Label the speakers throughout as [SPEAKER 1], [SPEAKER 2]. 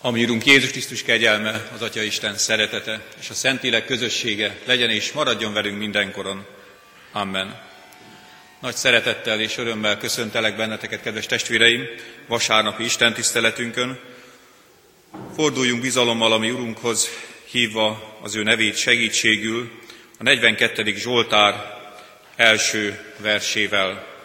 [SPEAKER 1] Ami Urunk Jézus Krisztus kegyelme, az Atya Isten szeretete és a Szentlélek közössége legyen és maradjon velünk mindenkoron. Amen. Nagy szeretettel és örömmel köszöntelek benneteket, kedves testvéreim, vasárnapi Isten tiszteletünkön. Forduljunk bizalommal a mi Urunkhoz, hívva az ő nevét segítségül, a 42. Zsoltár első versével.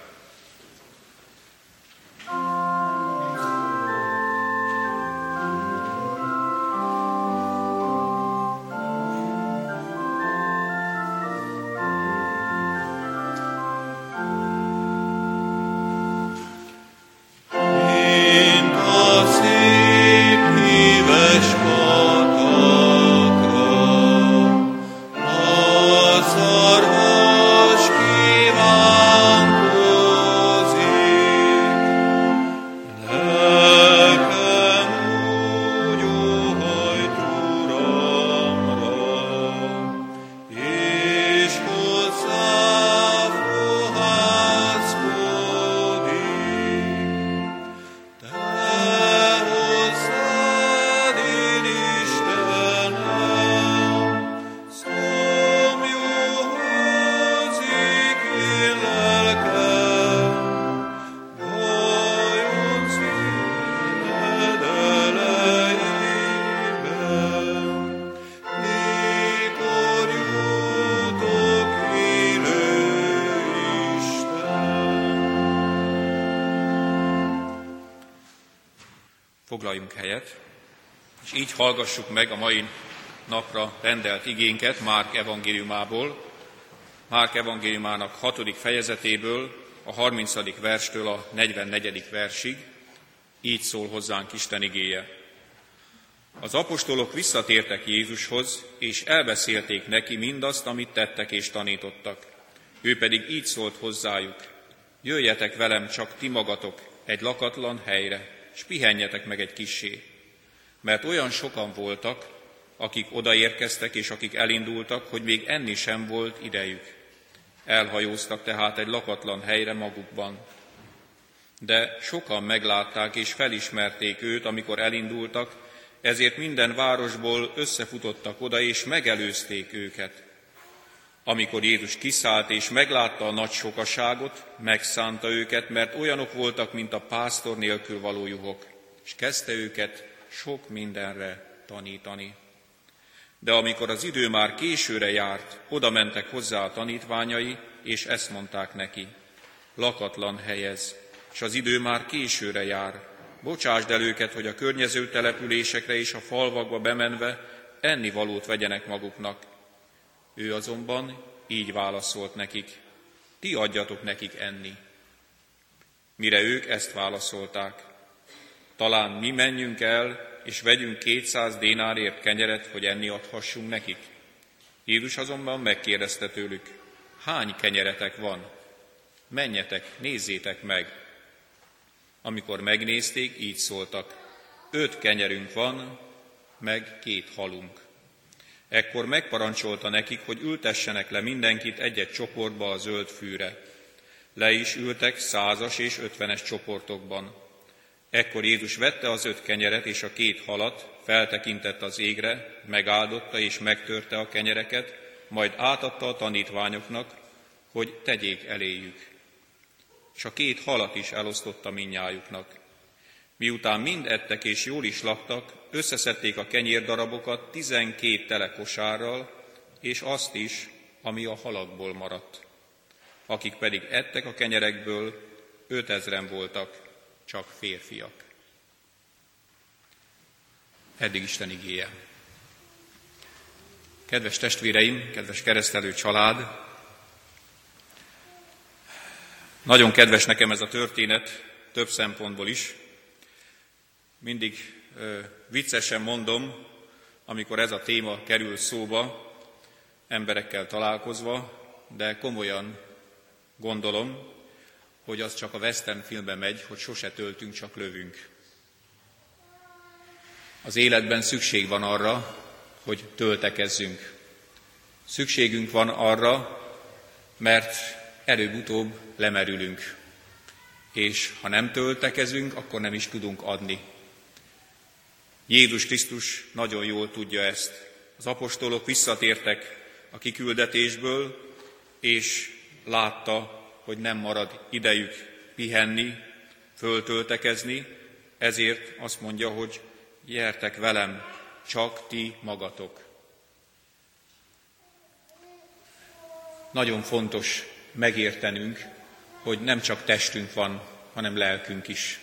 [SPEAKER 1] Foglaljunk helyet, és így hallgassuk meg a mai napra rendelt igénket Márk evangéliumából, Márk evangéliumának hatodik fejezetéből, a 30. verstől a 44. versig, így szól hozzánk Isten igéje. Az apostolok visszatértek Jézushoz, és elbeszélték neki mindazt, amit tettek és tanítottak. Ő pedig így szólt hozzájuk, jöjjetek velem csak ti magatok egy lakatlan helyre, és pihenjetek meg egy kissé. Mert olyan sokan voltak, akik odaérkeztek és akik elindultak, hogy még enni sem volt idejük. Elhajóztak tehát egy lakatlan helyre magukban. De sokan meglátták és felismerték őt, amikor elindultak, ezért minden városból összefutottak oda, és megelőzték őket. Amikor Jézus kiszállt és meglátta a nagy sokaságot, megszánta őket, mert olyanok voltak, mint a pásztor nélkül való juhok, és kezdte őket sok mindenre tanítani. De amikor az idő már későre járt, oda mentek hozzá a tanítványai, és ezt mondták neki, lakatlan helyez, és az idő már későre jár, bocsásd el őket, hogy a környező településekre és a falvakba bemenve enni valót vegyenek maguknak, ő azonban így válaszolt nekik, ti adjatok nekik enni. Mire ők ezt válaszolták, talán mi menjünk el, és vegyünk kétszáz dénárért kenyeret, hogy enni adhassunk nekik. Jézus azonban megkérdezte tőlük, hány kenyeretek van? Menjetek, nézzétek meg. Amikor megnézték, így szóltak, öt kenyerünk van, meg két halunk. Ekkor megparancsolta nekik, hogy ültessenek le mindenkit egy-egy csoportba a zöld fűre. Le is ültek százas és ötvenes csoportokban. Ekkor Jézus vette az öt kenyeret és a két halat, feltekintett az égre, megáldotta és megtörte a kenyereket, majd átadta a tanítványoknak, hogy tegyék eléjük. És a két halat is elosztotta minnyájuknak. Miután mind ettek és jól is laktak, összeszedték a kenyérdarabokat tizenkét tele kosárral, és azt is, ami a halakból maradt. Akik pedig ettek a kenyerekből, ötezren voltak, csak férfiak. Eddig Isten igéje. Kedves testvéreim, kedves keresztelő család, nagyon kedves nekem ez a történet, több szempontból is, mindig viccesen mondom, amikor ez a téma kerül szóba, emberekkel találkozva, de komolyan gondolom, hogy az csak a western filmben megy, hogy sose töltünk, csak lövünk. Az életben szükség van arra, hogy töltekezzünk. Szükségünk van arra, mert előbb-utóbb lemerülünk. És ha nem töltekezünk, akkor nem is tudunk adni. Jézus Krisztus nagyon jól tudja ezt. Az apostolok visszatértek a kiküldetésből, és látta, hogy nem marad idejük pihenni, föltöltekezni, ezért azt mondja, hogy gyertek velem, csak ti magatok. Nagyon fontos megértenünk, hogy nem csak testünk van, hanem lelkünk is.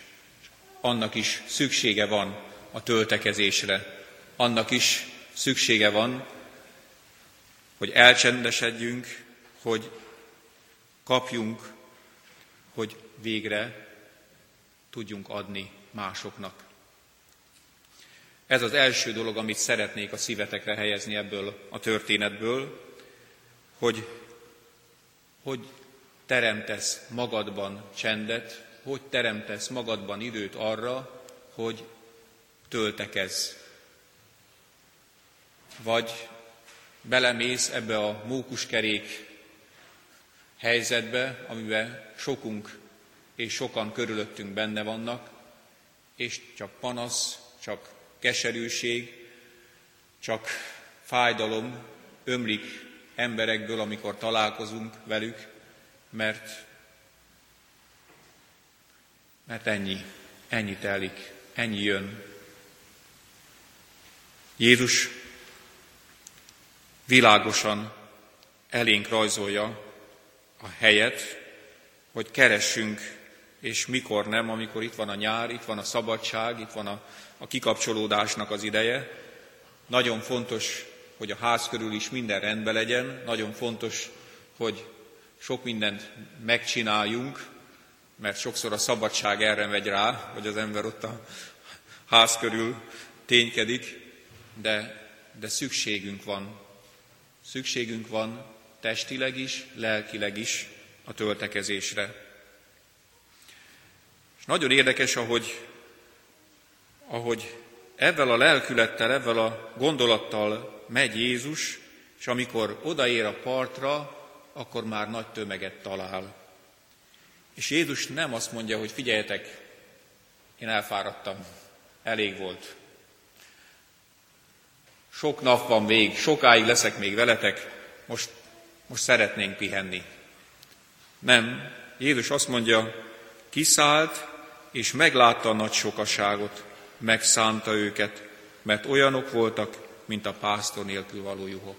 [SPEAKER 1] Annak is szüksége van a töltekezésre. Annak is szüksége van, hogy elcsendesedjünk, hogy kapjunk, hogy végre tudjunk adni másoknak. Ez az első dolog, amit szeretnék a szívetekre helyezni ebből a történetből, hogy hogy teremtesz magadban csendet, hogy teremtesz magadban időt arra, hogy töltekezz. Vagy belemész ebbe a mókuskerék helyzetbe, amiben sokunk és sokan körülöttünk benne vannak, és csak panasz, csak keserűség, csak fájdalom ömlik emberekből, amikor találkozunk velük, mert, mert ennyi, ennyi telik, ennyi jön. Jézus világosan elénk rajzolja a helyet, hogy keressünk, és mikor nem, amikor itt van a nyár, itt van a szabadság, itt van a, a kikapcsolódásnak az ideje. Nagyon fontos, hogy a ház körül is minden rendben legyen, nagyon fontos, hogy sok mindent megcsináljunk, mert sokszor a szabadság erre megy rá, hogy az ember ott a ház körül ténykedik, de, de szükségünk van Szükségünk van testileg is, lelkileg is a töltekezésre. És nagyon érdekes, ahogy, ahogy ezzel a lelkülettel, ezzel a gondolattal megy Jézus, és amikor odaér a partra, akkor már nagy tömeget talál. És Jézus nem azt mondja, hogy figyeljetek, én elfáradtam, elég volt, sok nap van még, sokáig leszek még veletek, most, most szeretnénk pihenni. Nem, Jézus azt mondja, kiszállt, és meglátta a nagy sokaságot, megszánta őket, mert olyanok voltak, mint a pásztor nélkül való juhok.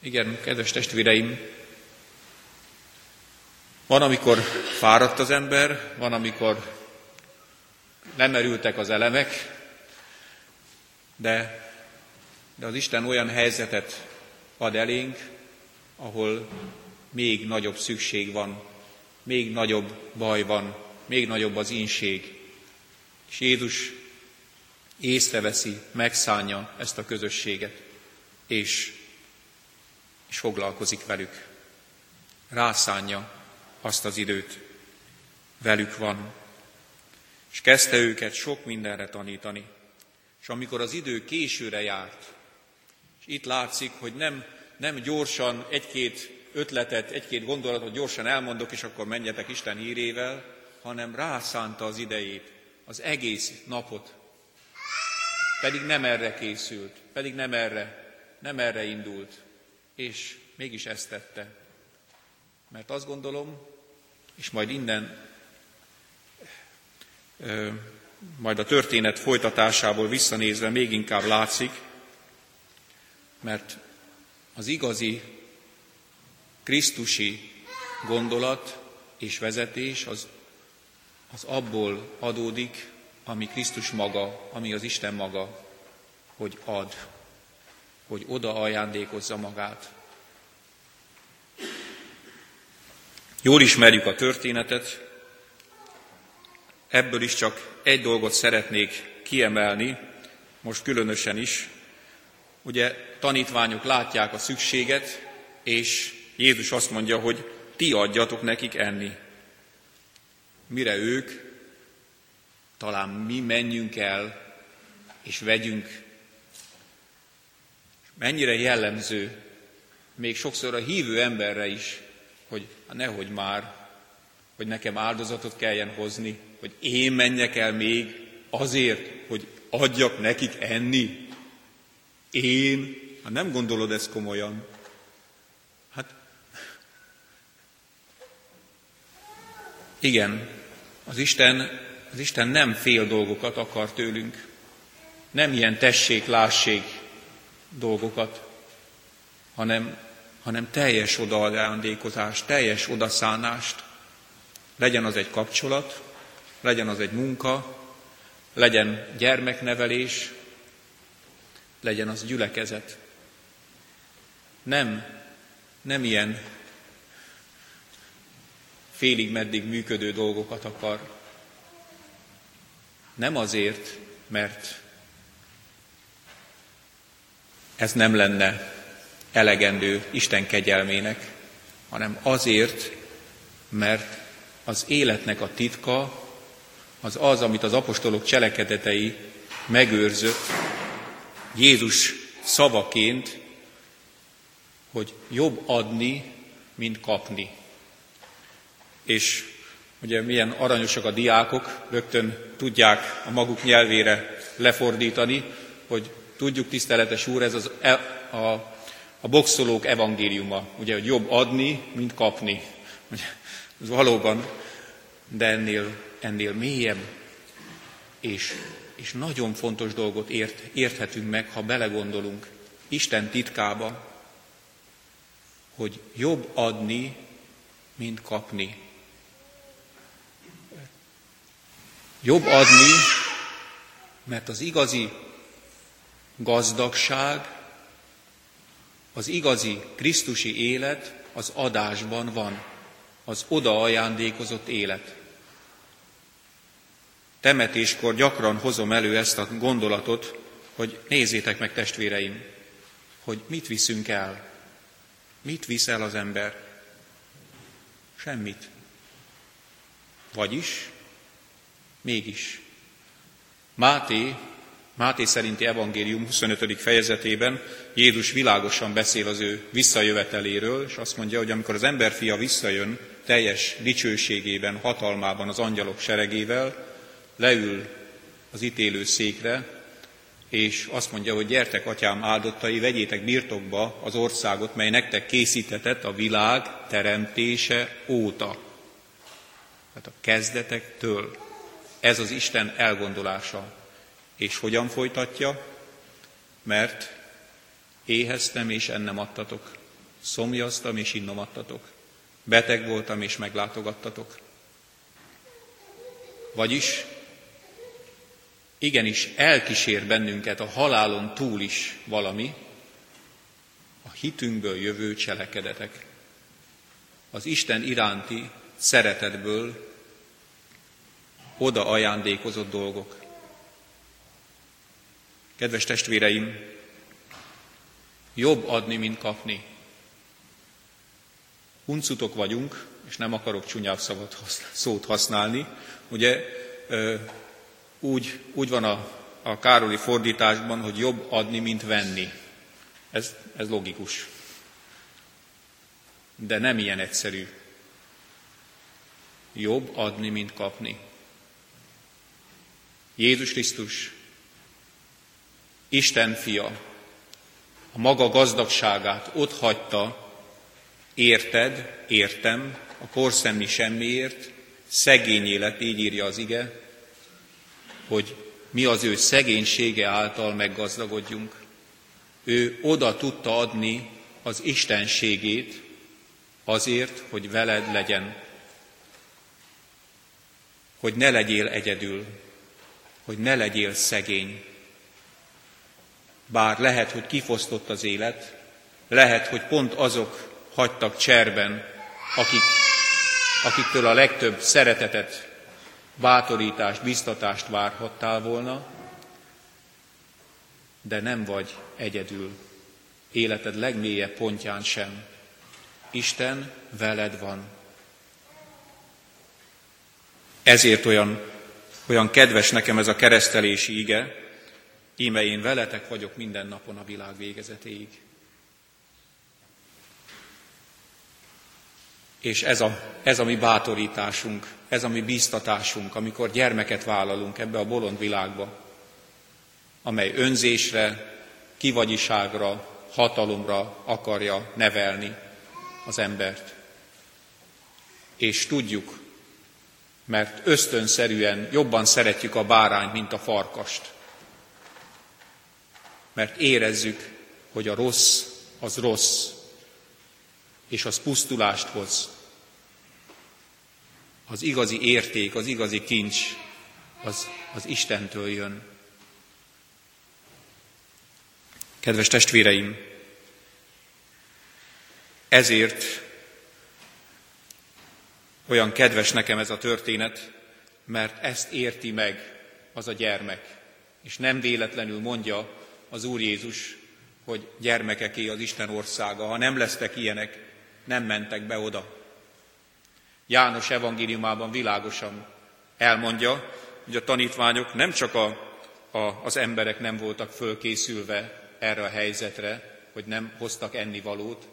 [SPEAKER 1] Igen, kedves testvéreim, van, amikor fáradt az ember, van, amikor nem merültek az elemek, de, de az Isten olyan helyzetet ad elénk, ahol még nagyobb szükség van, még nagyobb baj van, még nagyobb az inség. És Jézus észreveszi, megszánja ezt a közösséget, és, és foglalkozik velük. Rászánja azt az időt, velük van. És kezdte őket sok mindenre tanítani. És amikor az idő későre járt, és itt látszik, hogy nem, nem gyorsan egy-két ötletet, egy-két gondolatot gyorsan elmondok, és akkor menjetek Isten hírével, hanem rászánta az idejét, az egész napot. Pedig nem erre készült, pedig nem erre, nem erre indult, és mégis ezt tette. Mert azt gondolom, és majd innen majd a történet folytatásából visszanézve még inkább látszik, mert az igazi Krisztusi gondolat és vezetés az, az abból adódik, ami Krisztus maga, ami az Isten maga, hogy ad, hogy oda ajándékozza magát. Jól ismerjük a történetet, Ebből is csak egy dolgot szeretnék kiemelni, most különösen is. Ugye tanítványok látják a szükséget, és Jézus azt mondja, hogy ti adjatok nekik enni. Mire ők, talán mi menjünk el, és vegyünk. Mennyire jellemző, még sokszor a hívő emberre is, hogy nehogy már, hogy nekem áldozatot kelljen hozni, hogy én menjek el még, azért, hogy adjak nekik enni? Én? Hát nem gondolod ezt komolyan. Hát igen, az Isten, az Isten nem fél dolgokat akar tőlünk. Nem ilyen tessék-lásség dolgokat, hanem, hanem teljes odaajándékozást, teljes odaszánást. Legyen az egy kapcsolat, legyen az egy munka, legyen gyermeknevelés, legyen az gyülekezet. Nem, nem ilyen félig meddig működő dolgokat akar. Nem azért, mert ez nem lenne elegendő Isten kegyelmének, hanem azért, mert az életnek a titka az az, amit az apostolok cselekedetei megőrzött Jézus szavaként, hogy jobb adni, mint kapni. És ugye milyen aranyosak a diákok, rögtön tudják a maguk nyelvére lefordítani, hogy tudjuk, tiszteletes úr, ez az, e, a, a boxolók evangéliuma, ugye, hogy jobb adni, mint kapni. Ugye, ez valóban, de ennél, ennél mélyebb és, és nagyon fontos dolgot ért, érthetünk meg, ha belegondolunk Isten titkába, hogy jobb adni, mint kapni. Jobb adni, mert az igazi gazdagság, az igazi Krisztusi élet az adásban van, az oda ajándékozott élet. Temetéskor gyakran hozom elő ezt a gondolatot, hogy nézzétek meg testvéreim, hogy mit viszünk el. Mit visz el az ember? Semmit. Vagyis, mégis. Máté Máté szerinti evangélium 25. fejezetében Jézus világosan beszél az ő visszajöveteléről, és azt mondja, hogy amikor az emberfia visszajön teljes dicsőségében, hatalmában az angyalok seregével, leül az ítélő székre, és azt mondja, hogy gyertek, atyám áldottai, vegyétek birtokba az országot, mely nektek készítetett a világ teremtése óta. Tehát a kezdetektől. Ez az Isten elgondolása. És hogyan folytatja? Mert éheztem és ennem adtatok, szomjaztam és innom adtatok, beteg voltam és meglátogattatok. Vagyis igenis elkísér bennünket a halálon túl is valami, a hitünkből jövő cselekedetek, az Isten iránti szeretetből oda ajándékozott dolgok. Kedves testvéreim, jobb adni, mint kapni. Huncutok vagyunk, és nem akarok csúnyább szót használni. Ugye úgy, úgy van a, a Károli fordításban, hogy jobb adni, mint venni. Ez, ez logikus. De nem ilyen egyszerű. Jobb adni, mint kapni. Jézus Krisztus Isten fia a maga gazdagságát ott hagyta, érted, értem, a porszemmi semmiért, szegény élet, így írja az ige, hogy mi az ő szegénysége által meggazdagodjunk. Ő oda tudta adni az istenségét azért, hogy veled legyen, hogy ne legyél egyedül, hogy ne legyél szegény, bár lehet, hogy kifosztott az élet, lehet, hogy pont azok hagytak cserben, akik, akiktől a legtöbb szeretetet, bátorítást, biztatást várhattál volna, de nem vagy egyedül, életed legmélyebb pontján sem. Isten veled van. Ezért olyan, olyan kedves nekem ez a keresztelési ige, Íme én veletek vagyok minden napon a világ végezetéig. És ez a, ez a mi bátorításunk, ez a mi bíztatásunk, amikor gyermeket vállalunk ebbe a bolond világba, amely önzésre, kivagyiságra, hatalomra akarja nevelni az embert. És tudjuk, mert ösztönszerűen jobban szeretjük a bárányt, mint a farkast. Mert érezzük, hogy a rossz az rossz, és az pusztulást hoz. Az igazi érték, az igazi kincs, az, az Istentől jön. Kedves testvéreim, ezért olyan kedves nekem ez a történet, mert ezt érti meg az a gyermek. És nem véletlenül mondja az Úr Jézus, hogy gyermekeké az Isten országa. Ha nem lesztek ilyenek, nem mentek be oda. János evangéliumában világosan elmondja, hogy a tanítványok nem csak a, a, az emberek nem voltak fölkészülve erre a helyzetre, hogy nem hoztak ennivalót,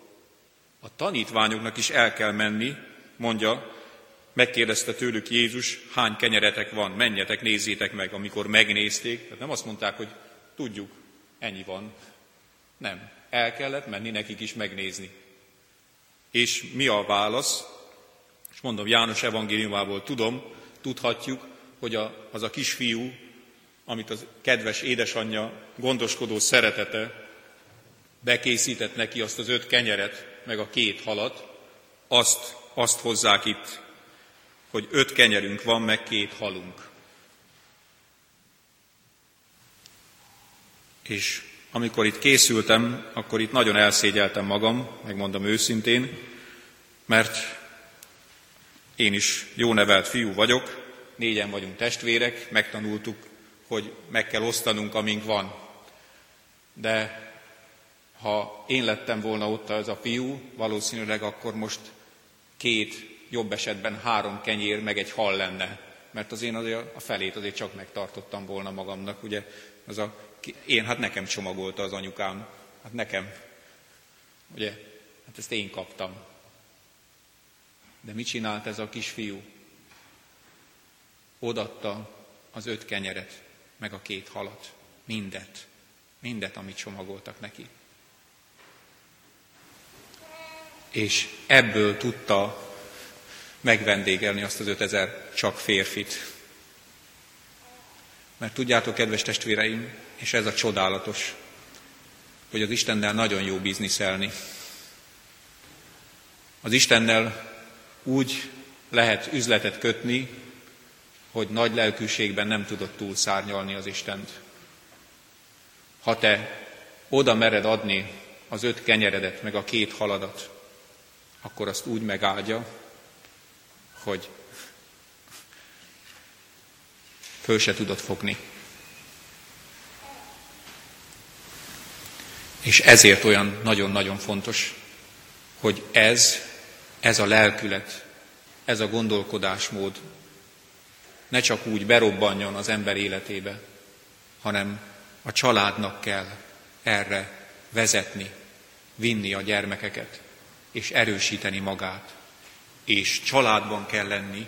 [SPEAKER 1] a tanítványoknak is el kell menni, mondja, megkérdezte tőlük Jézus, hány kenyeretek van, menjetek, nézzétek meg, amikor megnézték. Tehát nem azt mondták, hogy tudjuk, ennyi van. Nem. El kellett menni nekik is megnézni. És mi a válasz? Mondom, János evangéliumából tudom, tudhatjuk, hogy a, az a kisfiú, amit az kedves édesanyja gondoskodó szeretete bekészített neki azt az öt kenyeret, meg a két halat, azt, azt hozzák itt, hogy öt kenyerünk van, meg két halunk. És amikor itt készültem, akkor itt nagyon elszégyeltem magam, megmondom őszintén, mert én is jó nevelt fiú vagyok, négyen vagyunk testvérek, megtanultuk, hogy meg kell osztanunk, amink van. De ha én lettem volna ott az a fiú, valószínűleg akkor most két, jobb esetben három kenyér, meg egy hal lenne. Mert az én azért a felét azért csak megtartottam volna magamnak, ugye az a, én, hát nekem csomagolta az anyukám, hát nekem, ugye, hát ezt én kaptam. De mit csinált ez a kisfiú? Odatta az öt kenyeret, meg a két halat, mindet, mindet, amit csomagoltak neki és ebből tudta megvendégelni azt az ötezer csak férfit. Mert tudjátok, kedves testvéreim, és ez a csodálatos, hogy az Istennel nagyon jó bizniszelni. Az Istennel úgy lehet üzletet kötni, hogy nagy lelkűségben nem tudod túlszárnyalni az Istent. Ha te oda mered adni az öt kenyeredet, meg a két haladat, akkor azt úgy megáldja, hogy föl se tudod fogni. És ezért olyan nagyon-nagyon fontos, hogy ez, ez a lelkület, ez a gondolkodásmód ne csak úgy berobbanjon az ember életébe, hanem a családnak kell erre vezetni, vinni a gyermekeket és erősíteni magát. És családban kell lenni,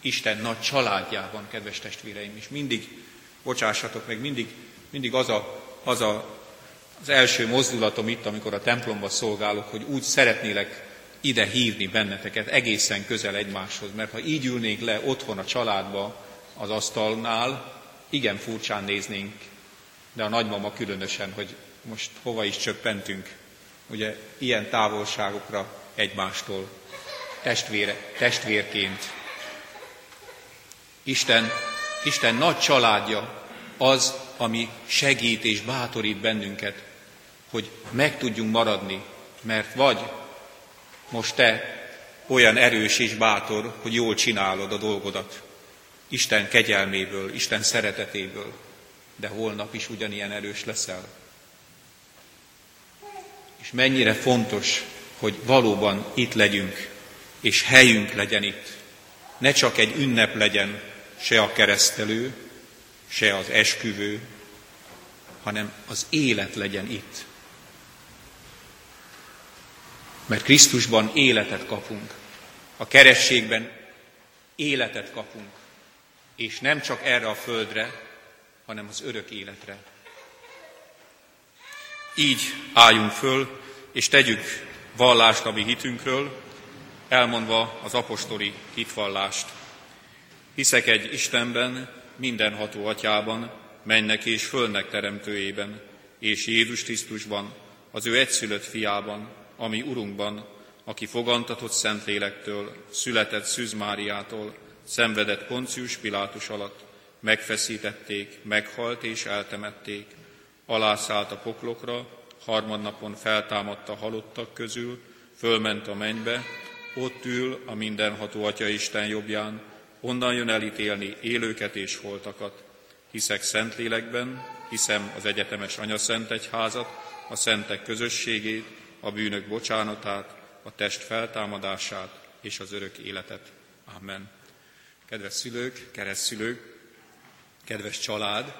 [SPEAKER 1] Isten nagy családjában, kedves testvéreim, és mindig, bocsássatok meg, mindig, mindig az, a, az a, az első mozdulatom itt, amikor a templomba szolgálok, hogy úgy szeretnélek ide hívni benneteket egészen közel egymáshoz, mert ha így ülnénk le otthon a családba az asztalnál, igen furcsán néznénk, de a nagymama különösen, hogy most hova is csöppentünk ugye ilyen távolságokra egymástól, testvére, testvérként. Isten, Isten nagy családja az, ami segít és bátorít bennünket, hogy meg tudjunk maradni, mert vagy most te olyan erős és bátor, hogy jól csinálod a dolgodat, Isten kegyelméből, Isten szeretetéből, de holnap is ugyanilyen erős leszel és mennyire fontos, hogy valóban itt legyünk, és helyünk legyen itt. Ne csak egy ünnep legyen se a keresztelő, se az esküvő, hanem az élet legyen itt. Mert Krisztusban életet kapunk, A kerességben életet kapunk, és nem csak erre a földre, hanem az örök életre. Így álljunk föl, és tegyük vallást a mi hitünkről, elmondva az apostoli hitvallást. Hiszek egy Istenben, mindenható atyában, mennek és fölnek teremtőjében, és Jézus Krisztusban, az ő egyszülött fiában, ami Urunkban, aki fogantatott Szentlélektől, született Szűz Máriától, szenvedett Poncius Pilátus alatt, megfeszítették, meghalt és eltemették, alászállt a poklokra, harmadnapon feltámadta halottak közül, fölment a mennybe, ott ül a mindenható Atya Isten jobbján, onnan jön elítélni élőket és holtakat. Hiszek Szentlélekben, hiszem az egyetemes Anya Szent Egyházat, a szentek közösségét, a bűnök bocsánatát, a test feltámadását és az örök életet. Amen. Kedves szülők, keresztszülők, kedves család,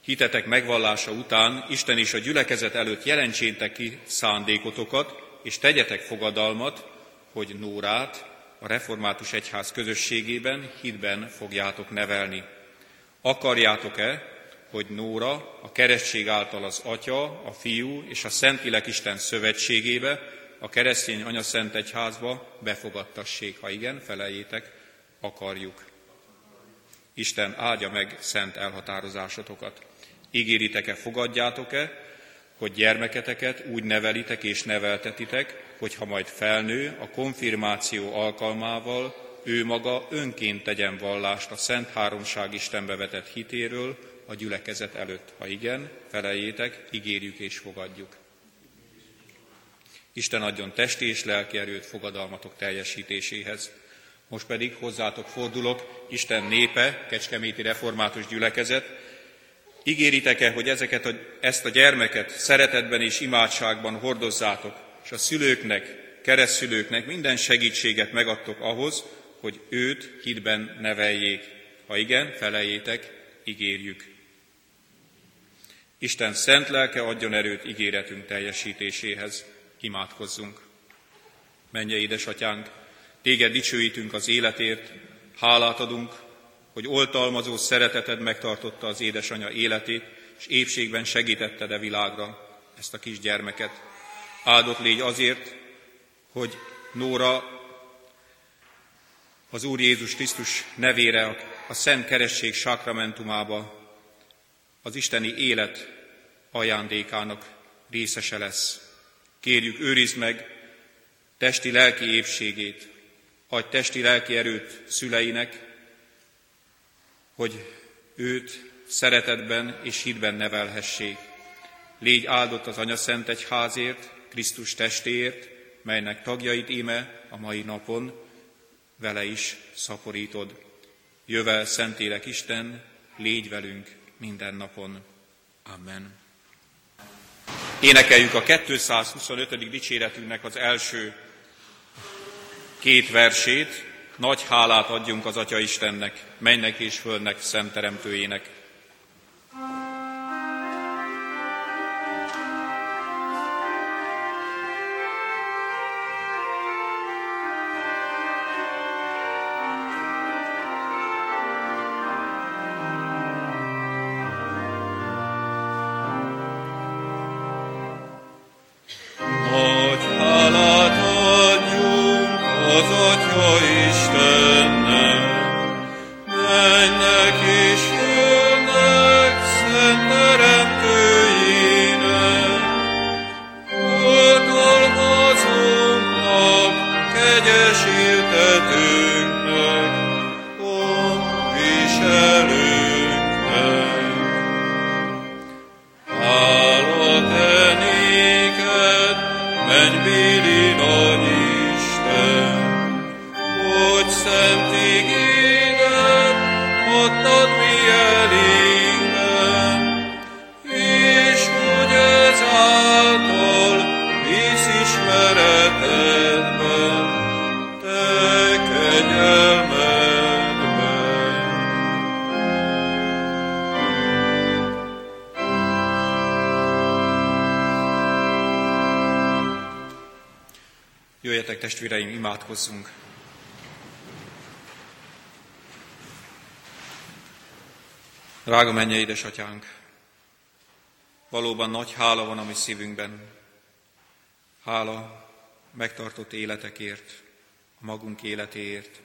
[SPEAKER 1] hitetek megvallása után Isten is a gyülekezet előtt jelentsétek ki szándékotokat, és tegyetek fogadalmat, hogy Nórát a református egyház közösségében, hitben fogjátok nevelni. Akarjátok-e, hogy Nóra a keresztség által az Atya, a Fiú és a Szentlélek Isten szövetségébe, a keresztény Anya Szent Egyházba befogadtassék? Ha igen, feleljétek, akarjuk. Isten áldja meg szent elhatározásotokat. Ígéritek-e, fogadjátok-e, hogy gyermeketeket úgy nevelitek és neveltetitek, hogyha majd felnő, a konfirmáció alkalmával ő maga önként tegyen vallást a Szent Háromság Istenbe vetett hitéről a gyülekezet előtt. Ha igen, feleljétek, ígérjük és fogadjuk. Isten adjon testi és lelki erőt fogadalmatok teljesítéséhez. Most pedig hozzátok fordulok, Isten népe, Kecskeméti Református Gyülekezet, ígéritek-e, hogy ezeket a, ezt a gyermeket szeretetben és imádságban hordozzátok, és a szülőknek, keresztszülőknek minden segítséget megadtok ahhoz, hogy őt hitben neveljék. Ha igen, felejétek, ígérjük. Isten szent lelke adjon erőt ígéretünk teljesítéséhez. Imádkozzunk. Menje, édesatyánk, téged dicsőítünk az életért, hálát adunk, hogy oltalmazó szereteted megtartotta az édesanyja életét, és épségben segítetted a világra ezt a kis gyermeket. Áldott légy azért, hogy Nóra az Úr Jézus Krisztus nevére a Szent Keresség sakramentumába az isteni élet ajándékának részese lesz. Kérjük, őrizd meg testi-lelki épségét, adj testi-lelki erőt szüleinek, hogy őt szeretetben és hitben nevelhessék. Légy áldott az Anya Szent Egyházért, Krisztus testéért, melynek tagjait íme a mai napon vele is szaporítod. Jövel Szentélek Isten, légy velünk minden napon. Amen. Énekeljük a 225. dicséretünknek az első két versét, nagy hálát adjunk az Atya Istennek, mennek és fölnek, szent teremtőjének. Testvéreim, Drága menje édesatyánk, valóban nagy hála van a mi szívünkben. Hála megtartott életekért, a magunk életéért.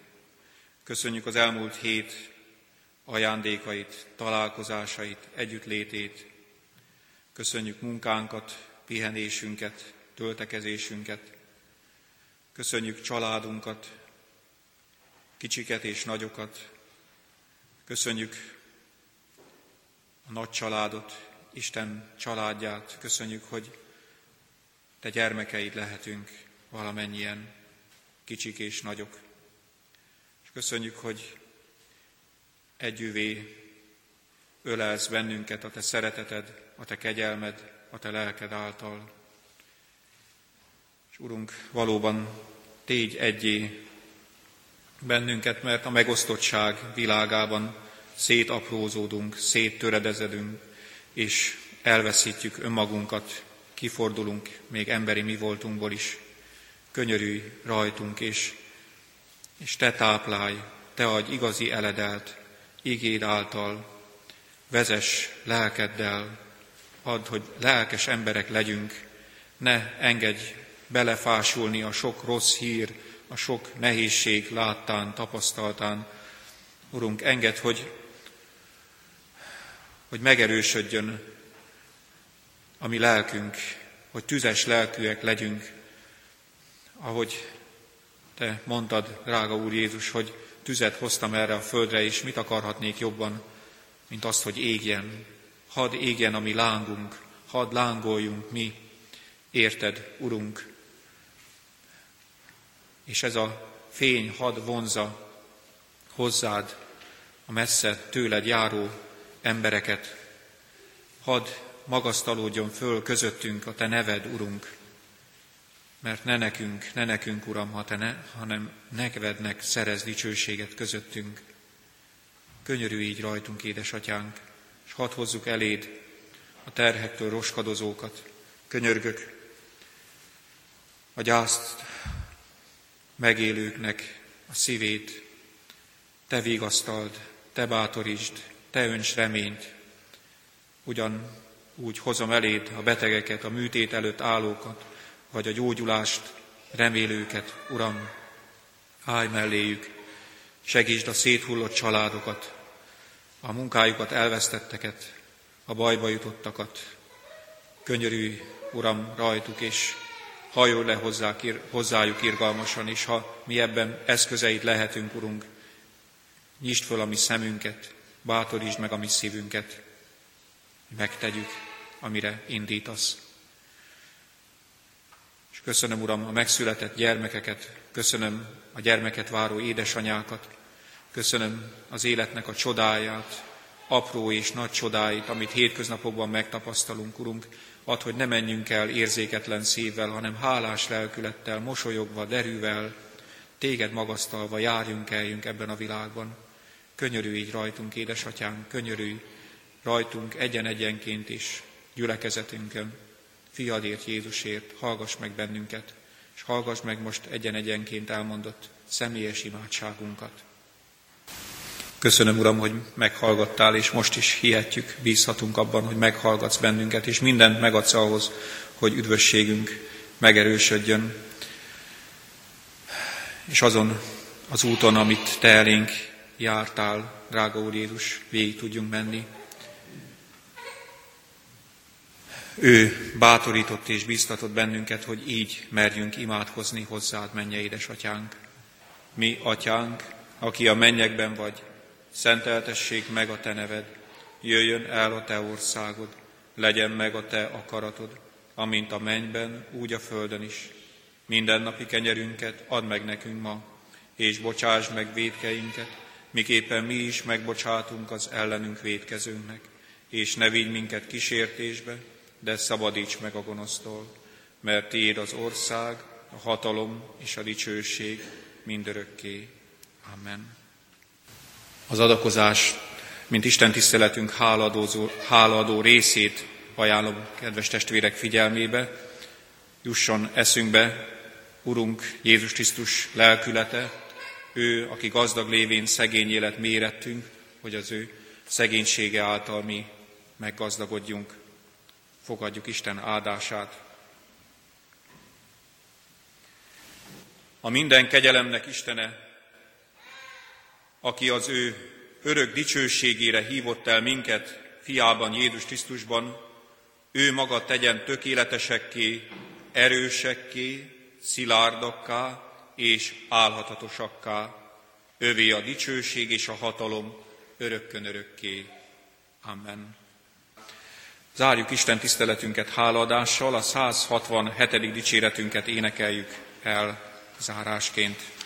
[SPEAKER 1] Köszönjük az elmúlt hét ajándékait, találkozásait, együttlétét. Köszönjük munkánkat, pihenésünket, töltekezésünket. Köszönjük családunkat, kicsiket és nagyokat. Köszönjük a nagy családot, Isten családját. Köszönjük, hogy te gyermekeid lehetünk valamennyien, kicsik és nagyok. És köszönjük, hogy együvé ölelsz bennünket a te szereteted, a te kegyelmed, a te lelked által. És Urunk, valóban tégy egyé bennünket, mert a megosztottság világában szétaprózódunk, széttöredezedünk, és elveszítjük önmagunkat, kifordulunk még emberi mi voltunkból is. Könyörülj rajtunk, és, és te táplálj, te adj igazi eledelt, igéd által, vezes lelkeddel, add, hogy lelkes emberek legyünk, ne engedj belefásulni a sok rossz hír, a sok nehézség láttán, tapasztaltán. Urunk, enged, hogy, hogy megerősödjön a mi lelkünk, hogy tüzes lelkűek legyünk, ahogy te mondtad, drága Úr Jézus, hogy tüzet hoztam erre a földre, és mit akarhatnék jobban, mint azt, hogy égjen. Hadd égjen a mi lángunk, hadd lángoljunk mi, érted, Urunk. És ez a fény hadd vonza hozzád a messze tőled járó embereket. Hadd magasztalódjon föl közöttünk a Te neved, Urunk, mert ne nekünk, ne nekünk, Uram, ha te ne, hanem nekednek szerez dicsőséget közöttünk. Könyörű így rajtunk, édesatyánk, és hadd hozzuk eléd a terhektől roskadozókat. Könyörgök a gyászt megélőknek a szívét, te vigasztald, te bátorítsd, te önts reményt. Ugyan úgy hozom eléd a betegeket, a műtét előtt állókat, vagy a gyógyulást remélőket, Uram, állj melléjük, segítsd a széthullott családokat, a munkájukat elvesztetteket, a bajba jutottakat. Könyörülj, Uram, rajtuk, és hajolj le hozzájuk irgalmasan, és ha mi ebben eszközeid lehetünk, Urunk, nyisd föl a mi szemünket, bátorítsd meg a mi szívünket, megtegyük, amire indítasz. És köszönöm, Uram, a megszületett gyermekeket, köszönöm a gyermeket váró édesanyákat, köszönöm az életnek a csodáját, apró és nagy csodáit, amit hétköznapokban megtapasztalunk, Urunk, ad, hogy ne menjünk el érzéketlen szívvel, hanem hálás lelkülettel, mosolyogva, derűvel, téged magasztalva járjunk eljünk ebben a világban. Könyörülj így rajtunk, édesatyánk, könyörülj rajtunk egyen-egyenként is, gyülekezetünkön, fiadért, Jézusért, hallgass meg bennünket, és hallgass meg most egyen-egyenként elmondott személyes imádságunkat. Köszönöm, Uram, hogy meghallgattál, és most is hihetjük, bízhatunk abban, hogy meghallgatsz bennünket, és mindent megadsz ahhoz, hogy üdvösségünk megerősödjön. És azon az úton, amit Te elénk jártál, drága Úr Jézus, végig tudjunk menni. Ő bátorított és biztatott bennünket, hogy így merjünk imádkozni hozzád, menje édesatyánk. Mi, atyánk, aki a mennyekben vagy, szenteltessék meg a te neved, jöjjön el a te országod, legyen meg a te akaratod, amint a mennyben, úgy a földön is. Minden napi kenyerünket add meg nekünk ma, és bocsáss meg védkeinket, miképpen mi is megbocsátunk az ellenünk védkezőnknek, és ne vigy minket kísértésbe, de szabadíts meg a gonosztól, mert tiéd az ország, a hatalom és a dicsőség mindörökké. Amen. Az adakozás, mint Isten tiszteletünk háladózó, háladó részét ajánlom kedves testvérek figyelmébe, jusson eszünkbe Urunk Jézus Krisztus lelkülete, ő, aki gazdag lévén szegény élet mérettünk, hogy az ő szegénysége által mi meggazdagodjunk. Fogadjuk Isten áldását. A minden kegyelemnek Istene, aki az ő örök dicsőségére hívott el minket fiában, Jézus Krisztusban, ő maga tegyen tökéletesekké, erősekké, szilárdakká és álhatatosakká. Övé a dicsőség és a hatalom örökkön örökké. Amen. Zárjuk Isten tiszteletünket hálaadással, a 167. dicséretünket énekeljük el zárásként.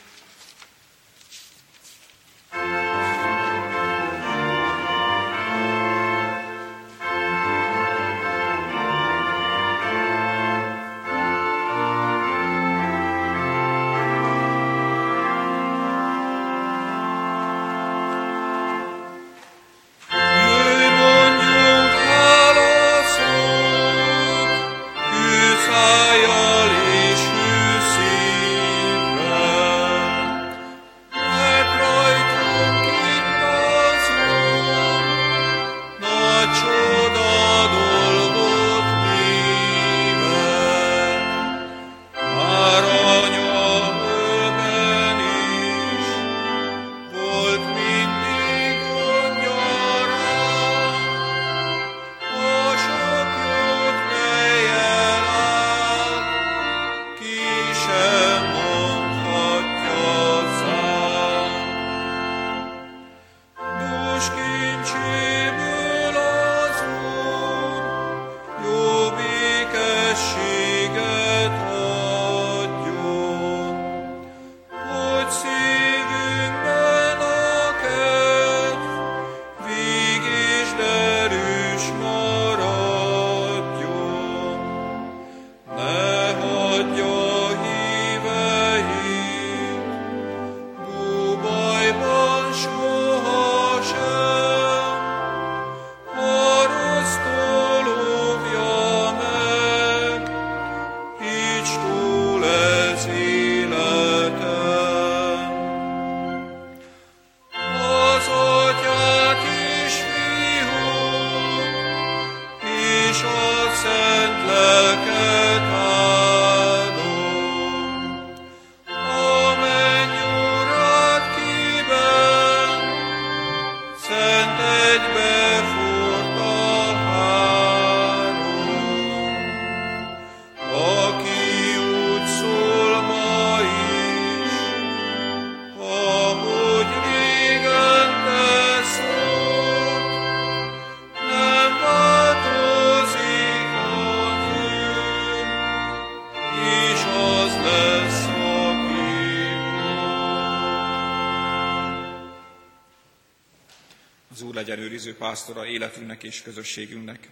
[SPEAKER 1] Őriző pásztora életünknek és közösségünknek.